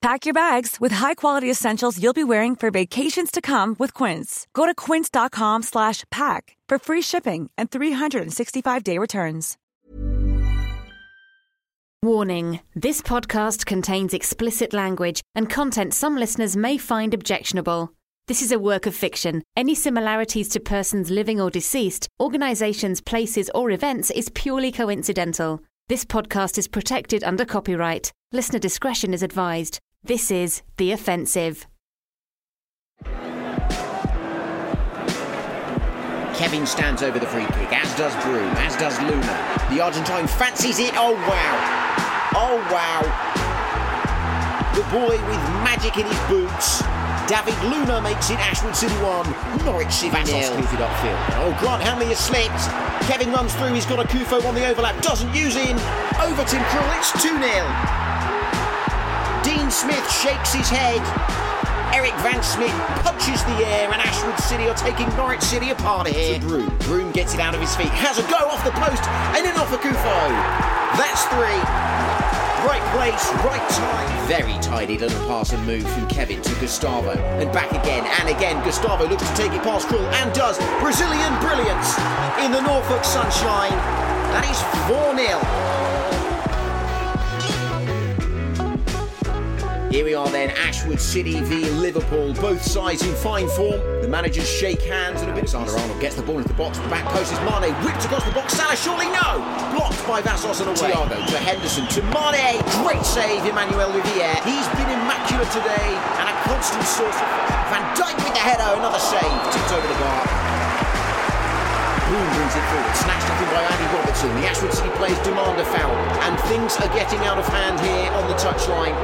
Pack your bags with high-quality essentials you'll be wearing for vacations to come with Quince. Go to quince.com slash pack for free shipping and 365-day returns. Warning this podcast contains explicit language and content some listeners may find objectionable. This is a work of fiction. Any similarities to persons living or deceased, organizations, places, or events is purely coincidental. This podcast is protected under copyright. Listener discretion is advised. This is The Offensive. Kevin stands over the free kick, as does Broom, as does Luna. The Argentine fancies it. Oh wow! Oh wow! The boy with magic in his boots. David Luna makes it Ashwood City 1, Norwich City nil. clears upfield. Oh, Grant Hanley has slipped. Kevin runs through, he's got a Kufo on the overlap, doesn't use in. Over Tim Krul, it's 2 0. Dean Smith shakes his head. Eric Van Smit punches the air, and Ashwood City are taking Norwich City apart here. Broom. Broom gets it out of his feet, has a go off the post, and then off a Kufo. That's three. Right place, right time. Very tidy little pass and move from Kevin to Gustavo. And back again and again. Gustavo looks to take it past Krul and does. Brazilian brilliance in the Norfolk sunshine. That is 4 0. Here we are then, Ashwood City v Liverpool, both sides in fine form. The managers shake hands and a bit. Alexander Arnold gets the ball into the box, the back post is Mane, whipped across the box, Salah surely no! Blocked by Vassos and away. Thiago to Henderson to Mane, great save Emmanuel Riviere. He's been immaculate today and a constant source of Van Dijk with the header, another save, tipped over the bar. Broom brings it forward, snatched up in by Andy Robertson. The Ashwood City players demand a foul, and things are getting out of hand here on the touchline.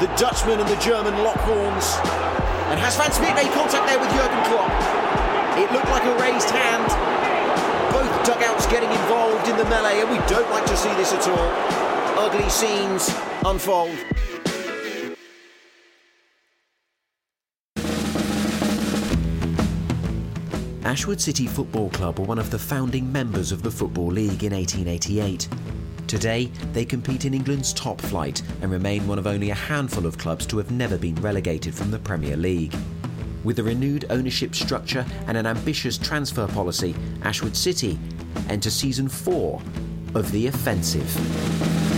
The Dutchman and the German lock horns. And has Van Smit made contact there with Jurgen Klopp? It looked like a raised hand. Both dugouts getting involved in the melee, and we don't like to see this at all. Ugly scenes unfold. Ashwood City Football Club were one of the founding members of the Football League in 1888. Today, they compete in England's top flight and remain one of only a handful of clubs to have never been relegated from the Premier League. With a renewed ownership structure and an ambitious transfer policy, Ashwood City enter season four of The Offensive.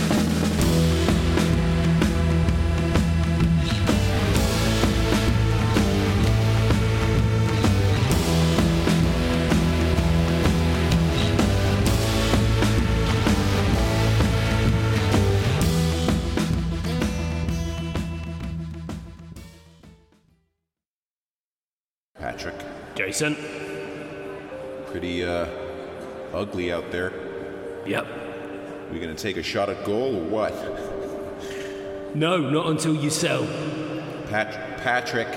Jason? pretty uh, ugly out there. Yep. We gonna take a shot at goal or what? No, not until you sell. Pat- Patrick,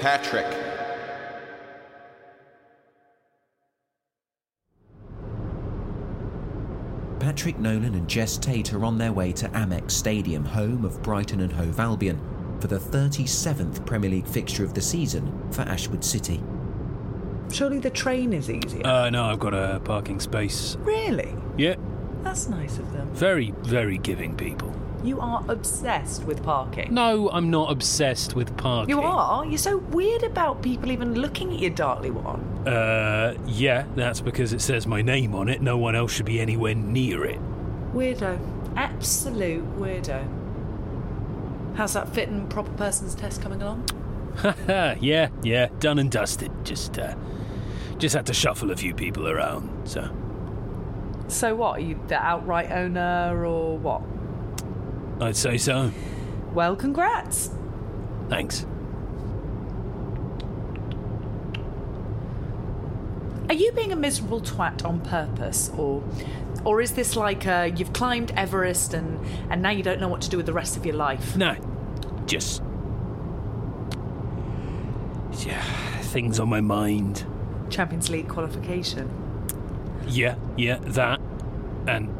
Patrick. Patrick Nolan and Jess Tate are on their way to Amex Stadium, home of Brighton and Hove Albion, for the 37th Premier League fixture of the season for Ashwood City. Surely the train is easier. Uh, no, I've got a parking space. really? Yeah, That's nice of them. very, very giving people. You are obsessed with parking. No, I'm not obsessed with parking. You are? You're so weird about people even looking at your darkly one. Uh, yeah, that's because it says my name on it. No one else should be anywhere near it. Weirdo. Absolute weirdo. How's that fit and proper person's test coming along? Haha, yeah, yeah, done and dusted. Just, uh, just had to shuffle a few people around, so. So what? Are you the outright owner or what? I'd say so. Well, congrats. Thanks. Are you being a miserable twat on purpose, or, or is this like uh, you've climbed Everest and and now you don't know what to do with the rest of your life? No, just. Yeah, things on my mind. Champions League qualification. Yeah, yeah, that. And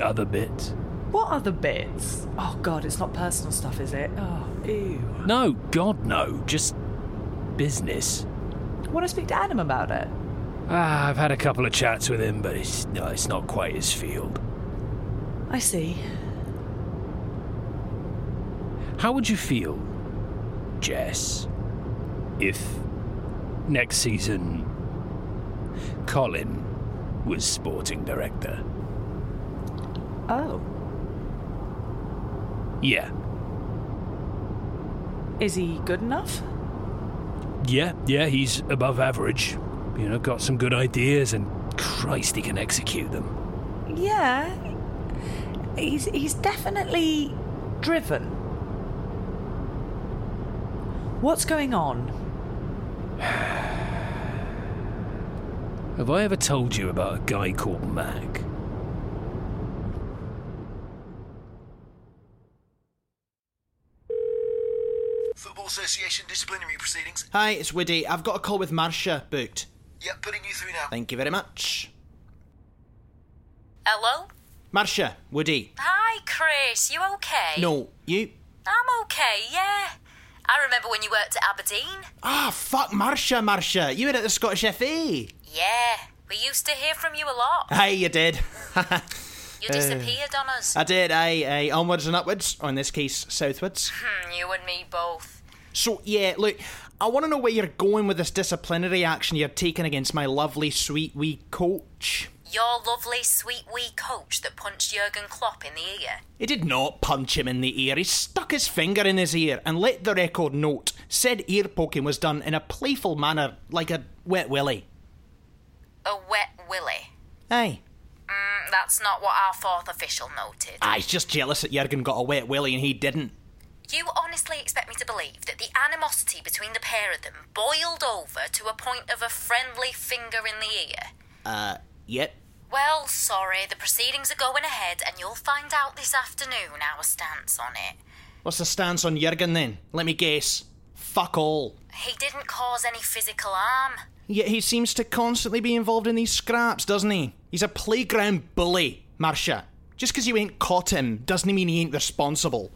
other bits. What other bits? Oh God, it's not personal stuff, is it? Oh, ew. No, God, no. Just business. Want to speak to Adam about it? Ah, I've had a couple of chats with him, but it's, no, it's not quite his field. I see. How would you feel, Jess, if next season Colin was sporting director? Oh. Yeah. Is he good enough? Yeah, yeah, he's above average. You know, got some good ideas, and Christ, he can execute them. Yeah. He's he's definitely driven. What's going on? Have I ever told you about a guy called Mac? Football Association disciplinary proceedings. Hi, it's Woody. I've got a call with Marcia booked. Yep, putting you through now. Thank you very much. Hello? Marcia, Woody. Hi, Chris. You okay? No, you. I'm okay, yeah. I remember when you worked at Aberdeen. Ah, fuck Marcia, Marcia. You were at the Scottish FA. Yeah, we used to hear from you a lot. Hey, you did. You disappeared on us. I did, aye, aye. Onwards and upwards, or in this case, southwards. Hmm, you and me both. So, yeah, look, I want to know where you're going with this disciplinary action you're taking against my lovely, sweet wee coach. Your lovely, sweet wee coach that punched Jurgen Klopp in the ear. He did not punch him in the ear. He stuck his finger in his ear and let the record note said ear poking was done in a playful manner, like a wet willy. A wet willy. Aye. Mm, that's not what our fourth official noted. Ah, he's just jealous that Jurgen got a wet willy and he didn't. You honestly expect me to believe that the animosity between the pair of them boiled over to a point of a friendly finger in the ear? Uh, yet. Well, sorry, the proceedings are going ahead and you'll find out this afternoon our stance on it. What's the stance on Jurgen then? Let me guess. Fuck all. He didn't cause any physical harm. Yet he seems to constantly be involved in these scraps, doesn't he? He's a playground bully, Marcia. Just 'cause you ain't caught him doesn't mean he ain't responsible.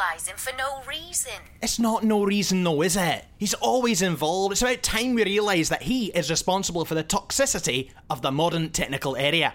Him for no reason. It's not no reason though, is it? He's always involved. It's about time we realise that he is responsible for the toxicity of the modern technical area.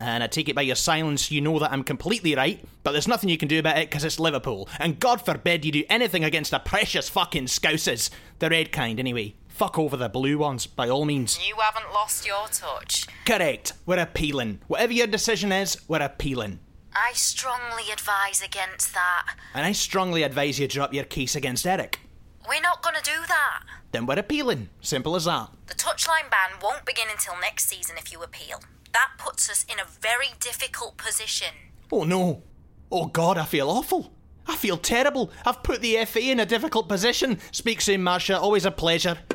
And I take it by your silence, you know that I'm completely right, but there's nothing you can do about it because it's Liverpool. And God forbid you do anything against the precious fucking Scousers. The red kind, anyway. Fuck over the blue ones, by all means. You haven't lost your touch. Correct. We're appealing. Whatever your decision is, we're appealing. I strongly advise against that. And I strongly advise you drop your case against Eric. We're not going to do that. Then we're appealing. Simple as that. The touchline ban won't begin until next season if you appeal. That puts us in a very difficult position. Oh no. Oh God, I feel awful. I feel terrible. I've put the FA in a difficult position. Speak soon, Marcia. Always a pleasure.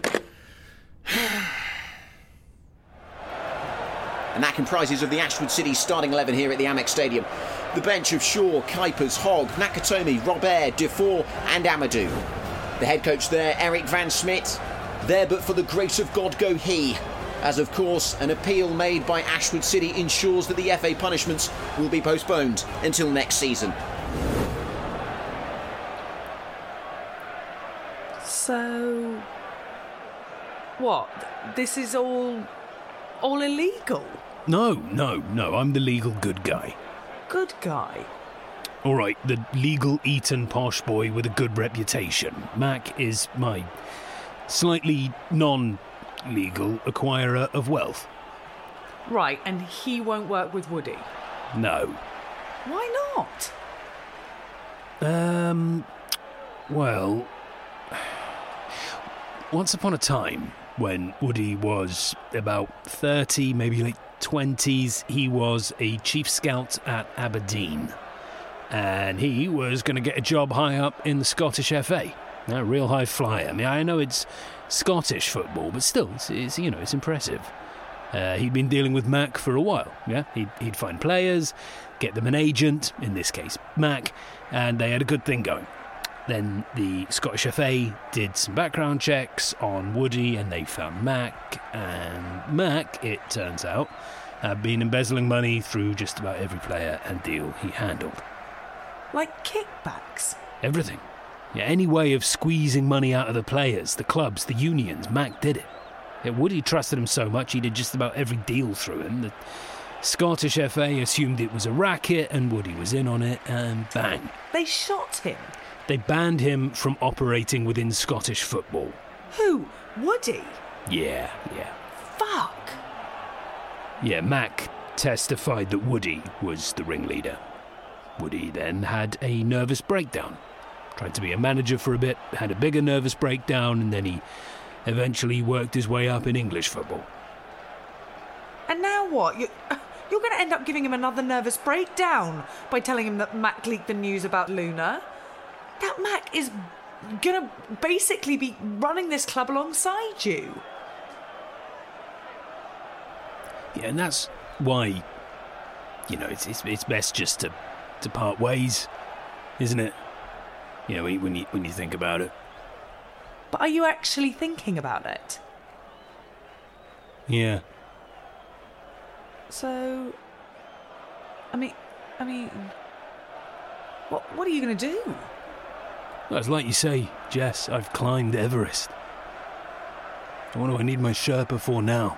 And that comprises of the Ashwood City starting 11 here at the Amex Stadium. The bench of Shaw, Kuipers, Hogg, Nakatomi, Robert, Defoe, and Amadou. The head coach there, Eric Van Smit. There, but for the grace of God, go he. As of course, an appeal made by Ashwood City ensures that the FA punishments will be postponed until next season. So. What? This is all. all illegal? No, no, no, I'm the legal good guy. Good guy. All right, the legal Eton posh boy with a good reputation. Mac is my slightly non legal acquirer of wealth. Right, and he won't work with Woody. No. Why not? Um, well, once upon a time, when Woody was about 30, maybe late 20s. He was a chief scout at Aberdeen. And he was going to get a job high up in the Scottish FA. A real high flyer. I mean, I know it's Scottish football, but still, it's, it's you know, it's impressive. Uh, he'd been dealing with Mac for a while. Yeah, he'd, he'd find players, get them an agent, in this case Mac, and they had a good thing going. Then the Scottish FA did some background checks on Woody, and they found Mac. And Mac, it turns out, had been embezzling money through just about every player and deal he handled. Like kickbacks? Everything. Yeah, any way of squeezing money out of the players, the clubs, the unions, Mac did it. Yeah, Woody trusted him so much he did just about every deal through him. The Scottish FA assumed it was a racket and Woody was in on it, and bang. They shot him. They banned him from operating within Scottish football. Who? Woody? Yeah, yeah. Fuck. Yeah, Mac testified that Woody was the ringleader. Woody then had a nervous breakdown. Tried to be a manager for a bit, had a bigger nervous breakdown, and then he eventually worked his way up in English football. And now what? You, you're going to end up giving him another nervous breakdown by telling him that Mac leaked the news about Luna. That Mac is going to basically be running this club alongside you. Yeah, and that's why, you know, it's, it's, it's best just to, to part ways, isn't it? You know, when you, when you think about it. But are you actually thinking about it? Yeah. So, I mean, I mean, what what are you going to do? It's like you say, Jess, I've climbed Everest. What do I need my Sherpa for now?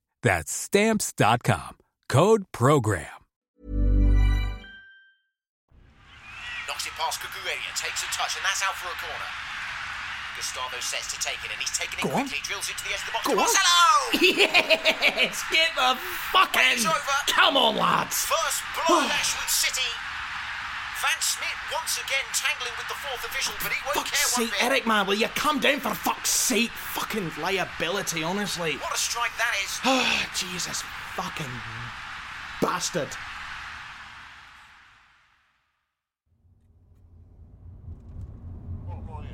That's stamps.com. Code program. knocks it past Cucurella, takes a touch, and that's out for a corner. Gustavo sets to take it, and he's taking it Go on. drills it to the edge of the box. Go to on. Marcelo! Yes! Get the fucking. It's over. Come on, lads! First blow at Ashwood City. Van Smit once again tangling with the fourth official, but he won't Fuck's care one sake, bit. Eric, man, will you come down for fuck's sake? Fucking liability, honestly. What a strike that is. Oh, Jesus fucking bastard.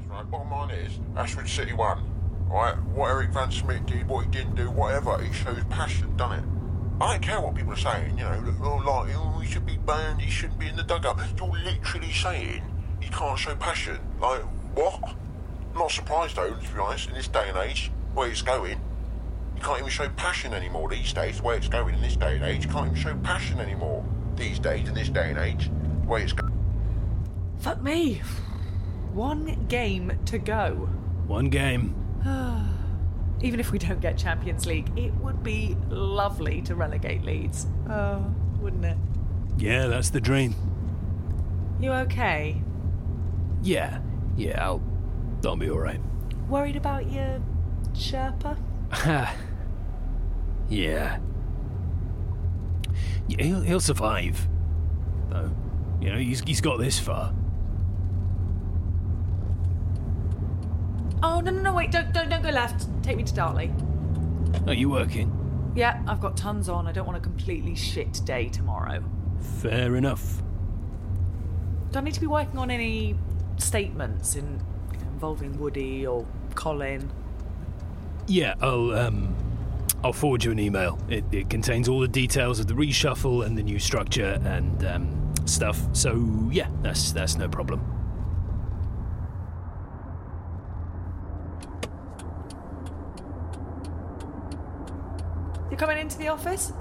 Right, bottom line is, Ashwood City won. Right, what Eric Van Smit did, what he didn't do, whatever, he shows passion, doesn't it? I don't care what people are saying, you know, oh, like, oh, he should be banned, he shouldn't be in the dugout. You're literally saying he can't show passion. Like, what? Not surprised though, to be honest, in this day and age, where it's going. You can't even show passion anymore these days, the way it's going in this day and age. You can't even show passion anymore these days, in this day and age, the way it's going. Fuck me. One game to go. One game. Even if we don't get Champions League, it would be lovely to relegate Leeds. Oh, wouldn't it? Yeah, that's the dream. You okay? Yeah, yeah, I'll, I'll be all right. Worried about your Sherpa? Yeah. Yeah, he'll, he'll survive. Though, you know, he's, he's got this far. Oh no no no wait don't don't don't go left. Take me to Dartley. Are you working? Yeah, I've got tons on. I don't want a completely shit day tomorrow. Fair enough. Do I need to be working on any statements in involving Woody or Colin? Yeah, I'll um, I'll forward you an email. It, it contains all the details of the reshuffle and the new structure and um, stuff. So yeah, that's that's no problem. You coming into the office?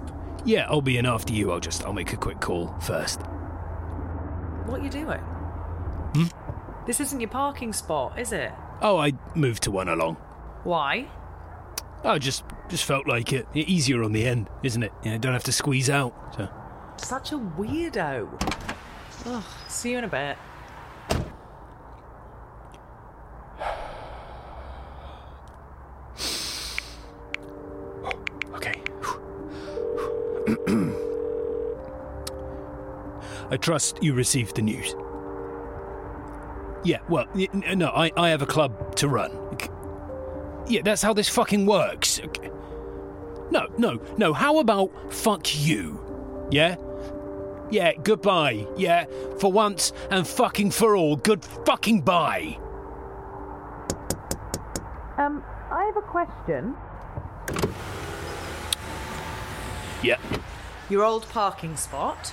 Yeah, I'll be in after you. I'll just I'll make a quick call first. What are you doing? Hmm? This isn't your parking spot, is it? Oh, I moved to one along. Why? I just just felt like it. Easier on the end, isn't it? You know, don't have to squeeze out. So. Such a weirdo. Ugh, see you in a bit. I trust you received the news. Yeah, well, no, I, I have a club to run. Yeah, that's how this fucking works. No, no, no, how about fuck you? Yeah? Yeah, goodbye. Yeah, for once and fucking for all, good fucking bye. Um, I have a question. Yeah. Your old parking spot.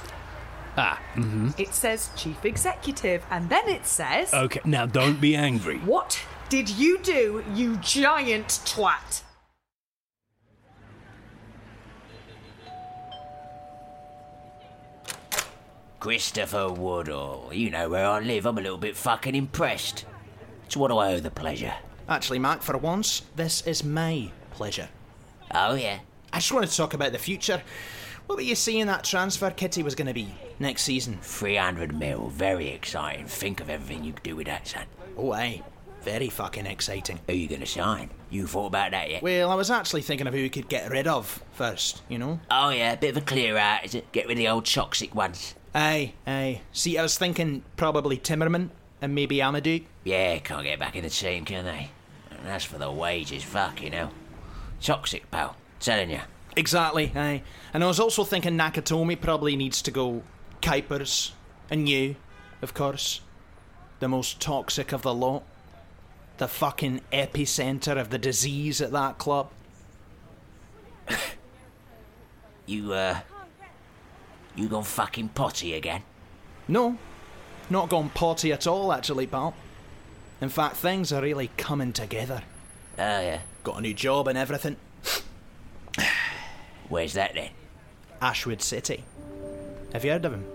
Ah, mm-hmm. It says chief executive, and then it says. Okay, now don't be angry. What did you do, you giant twat? Christopher Woodall. You know where I live. I'm a little bit fucking impressed. So what do I owe the pleasure? Actually, Mac, for once, this is my pleasure. Oh, yeah? I just wanted to talk about the future. What were you saying that transfer kitty was going to be next season? 300 mil. Very exciting. Think of everything you could do with that, son. Oh, aye. Very fucking exciting. Who are you going to sign? You thought about that yet? Well, I was actually thinking of who we could get rid of first, you know? Oh, yeah. A bit of a clear out, is it? Get rid of the old toxic ones. Aye, aye. See, I was thinking probably Timmerman and maybe Amadou. Yeah, can't get back in the team, can they? And as for the wages, fuck, you know. Toxic, pal. Exactly, aye. And I was also thinking Nakatomi probably needs to go Kuipers. And you, of course. The most toxic of the lot. The fucking epicenter of the disease at that club. You, uh. You gone fucking potty again? No, not gone potty at all, actually, pal. In fact, things are really coming together. Oh, yeah. Got a new job and everything. Where's that then? Ashwood City. Have you heard of him?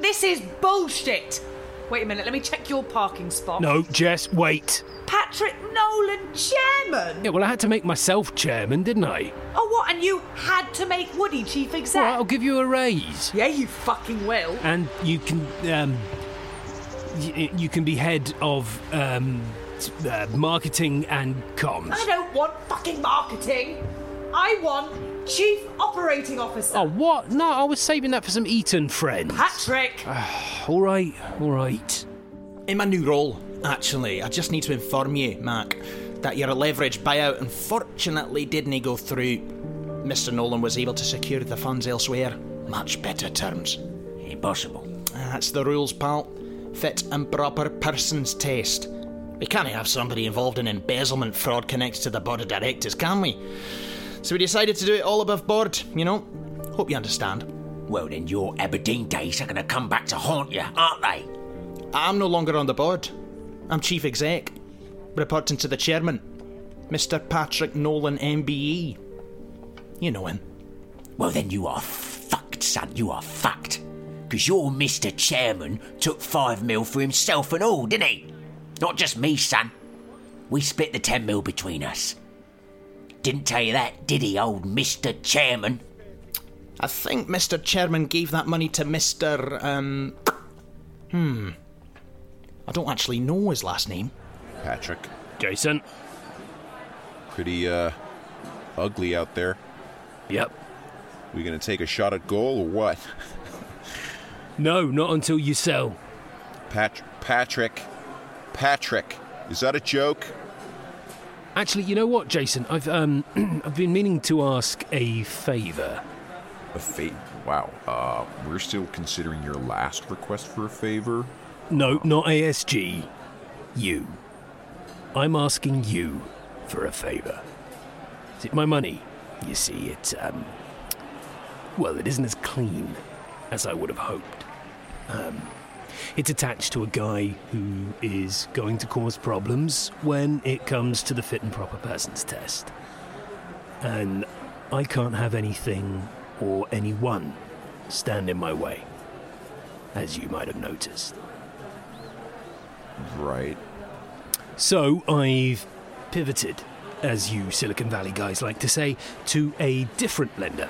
This is bullshit! Wait a minute, let me check your parking spot. No, Jess, wait. Patrick Nolan, chairman! Yeah, well, I had to make myself chairman, didn't I? Oh, what? And you had to make Woody chief exec? Well, I'll give you a raise. Yeah, you fucking will. And you can, um. y- you can be head of um, uh, marketing and comms. I don't want fucking marketing. I want chief operating officer. Oh, what? No, I was saving that for some Eton friends. Patrick. all right, all right. In my new role, actually, I just need to inform you, Mac, that your leverage buyout unfortunately didn't go through. Mr. Nolan was able to secure the funds elsewhere. Much better terms. Impossible. That's the rules, pal. Fit and proper person's test. We can't have somebody involved in embezzlement fraud connected to the board of directors, can we? So we decided to do it all above board, you know? Hope you understand. Well, then your Aberdeen days are going to come back to haunt you, aren't they? I'm no longer on the board. I'm chief exec, reporting to the chairman, Mr. Patrick Nolan, MBE. You know him. Well, then you are fucked, son. You are fucked. Because your Mr. Chairman took five mil for himself and all, didn't he? Not just me, son. We split the ten mil between us. Didn't tell you that, did he, old Mr. Chairman? I think Mr. Chairman gave that money to Mr. Um. Hmm. I don't actually know his last name. Patrick. Jason. Pretty, uh, ugly out there. Yep. We gonna take a shot at goal or what? No, not until you sell. Pat- Patrick. Patrick. Is that a joke? Actually, you know what, Jason? I've um, I've been meaning to ask a favour. A favor? Wow. Uh, we're still considering your last request for a favor. No, not ASG. You. I'm asking you for a favour. Is it my money? You see, it's um. Well, it isn't as clean as I would have hoped. Um, it's attached to a guy who is going to cause problems when it comes to the fit and proper persons test. And I can't have anything or anyone stand in my way, as you might have noticed. Right. So I've pivoted, as you Silicon Valley guys like to say, to a different lender.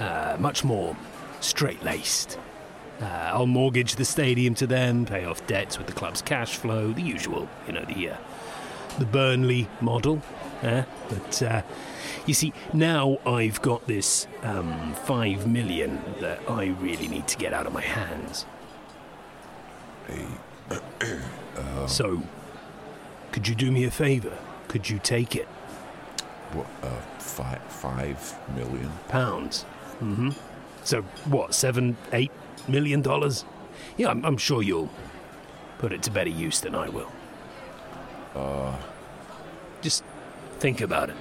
Uh, much more straight laced. Uh, I'll mortgage the stadium to them, pay off debts with the club's cash flow, the usual, you know, the uh, the Burnley model. Uh, but uh, you see, now I've got this um, five million that I really need to get out of my hands. So, could you do me a favour? Could you take it? What, uh, five, five million? Pounds. Mm-hmm. So what? Seven, eight million dollars? Yeah, I'm, I'm sure you'll put it to better use than I will. Uh, Just think about it.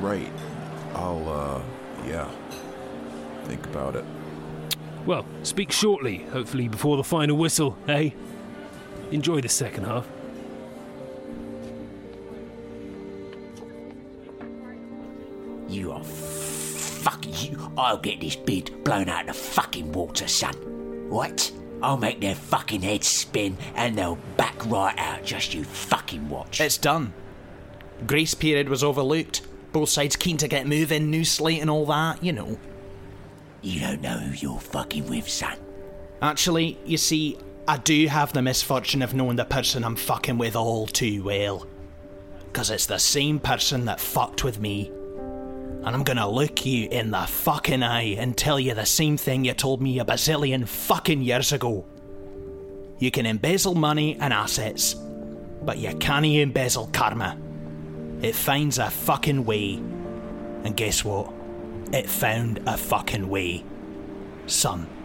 right. I'll, uh, yeah. Think about it. Well, speak shortly, hopefully before the final whistle, eh? Enjoy the second half. You are. I'll get this bid blown out of the fucking water, son. What? I'll make their fucking heads spin and they'll back right out. Just you fucking watch. It's done. Grace period was overlooked. Both sides keen to get moving, new slate and all that, you know. You don't know who you're fucking with, son. Actually, you see, I do have the misfortune of knowing the person I'm fucking with all too well. Because it's the same person that fucked with me. And I'm gonna look you in the fucking eye and tell you the same thing you told me a bazillion fucking years ago. You can embezzle money and assets, but you can't embezzle karma. It finds a fucking way. And guess what? It found a fucking way. Son.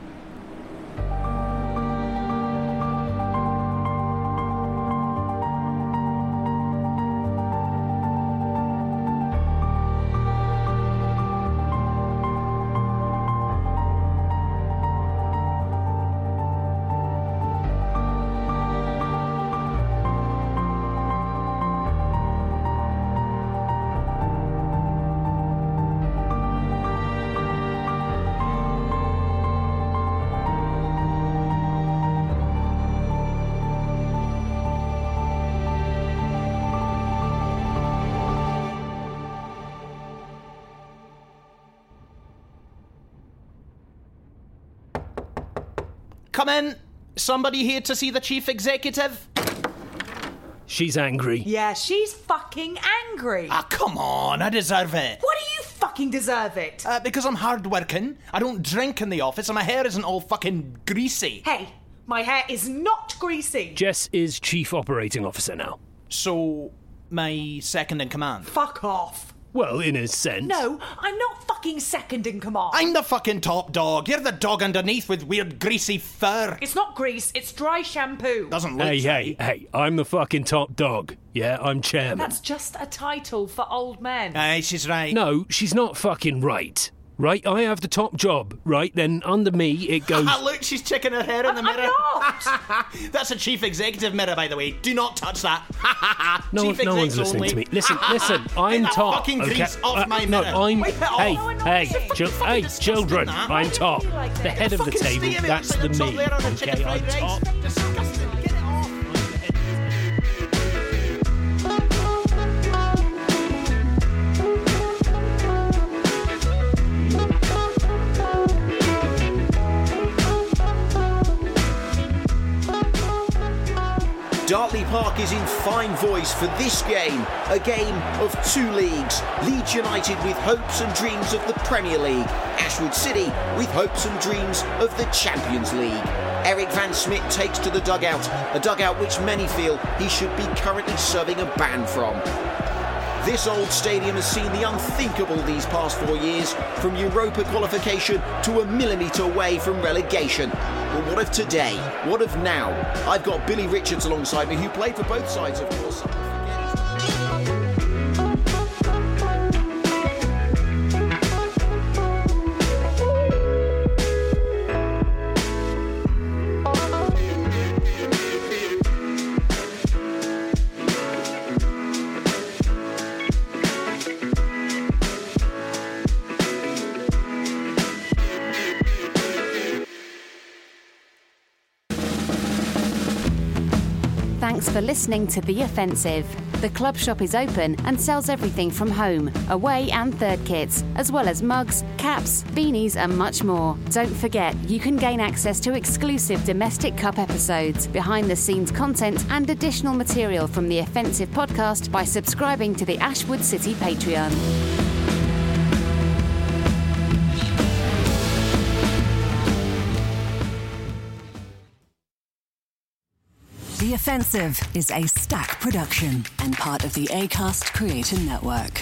Come in. Somebody here to see the chief executive? She's angry. Yeah, she's fucking angry. Ah, come on, I deserve it. What do you fucking deserve it? Uh, because I'm hardworking. I don't drink in the office, and my hair isn't all fucking greasy. Hey, my hair is not greasy. Jess is chief operating officer now. So, my second in command. Fuck off. Well, in a sense. No, I'm not fucking second in command. I'm the fucking top dog. You're the dog underneath with weird greasy fur. It's not grease, it's dry shampoo. Doesn't look Hey, so. hey, hey, I'm the fucking top dog. Yeah, I'm chairman. That's just a title for old men. Aye, she's right. No, she's not fucking right. Right? I have the top job, right? Then under me it goes. Ah, look, she's checking her hair in the I'm mirror. not. That's a chief executive mirror, by the way. Do not touch that. No, chief no one's execs listening only. to me. Listen, listen. I'm Get that top. fucking okay? grease off Uh, my no, mirror. I'm. Wipe it off. Hey, No, no, hey, it's chil- fucking hey, disgusting, children. that. I'm top. The head of the Fucking table. steam That's it's the like a top me. layer on a chicken Okay, I'm fried rice. top. Disgusting. Dartley Park is in fine voice for this game, a game of two leagues. Leeds United with hopes and dreams of the Premier League, Ashwood City with hopes and dreams of the Champions League. Eric Van Smit takes to the dugout, a dugout which many feel he should be currently serving a ban from. This old stadium has seen the unthinkable these past four years, from Europa qualification to a millimetre away from relegation. But what of today? What of now? I've got Billy Richards alongside me, who played for both sides, of course. For listening to The Offensive. The club shop is open and sells everything from home, away, and third kits, as well as mugs, caps, beanies, and much more. Don't forget, you can gain access to exclusive Domestic Cup episodes, behind the scenes content, and additional material from the Offensive podcast by subscribing to the Ashwood City Patreon. The Offensive is a stack production and part of the ACAST Creator Network.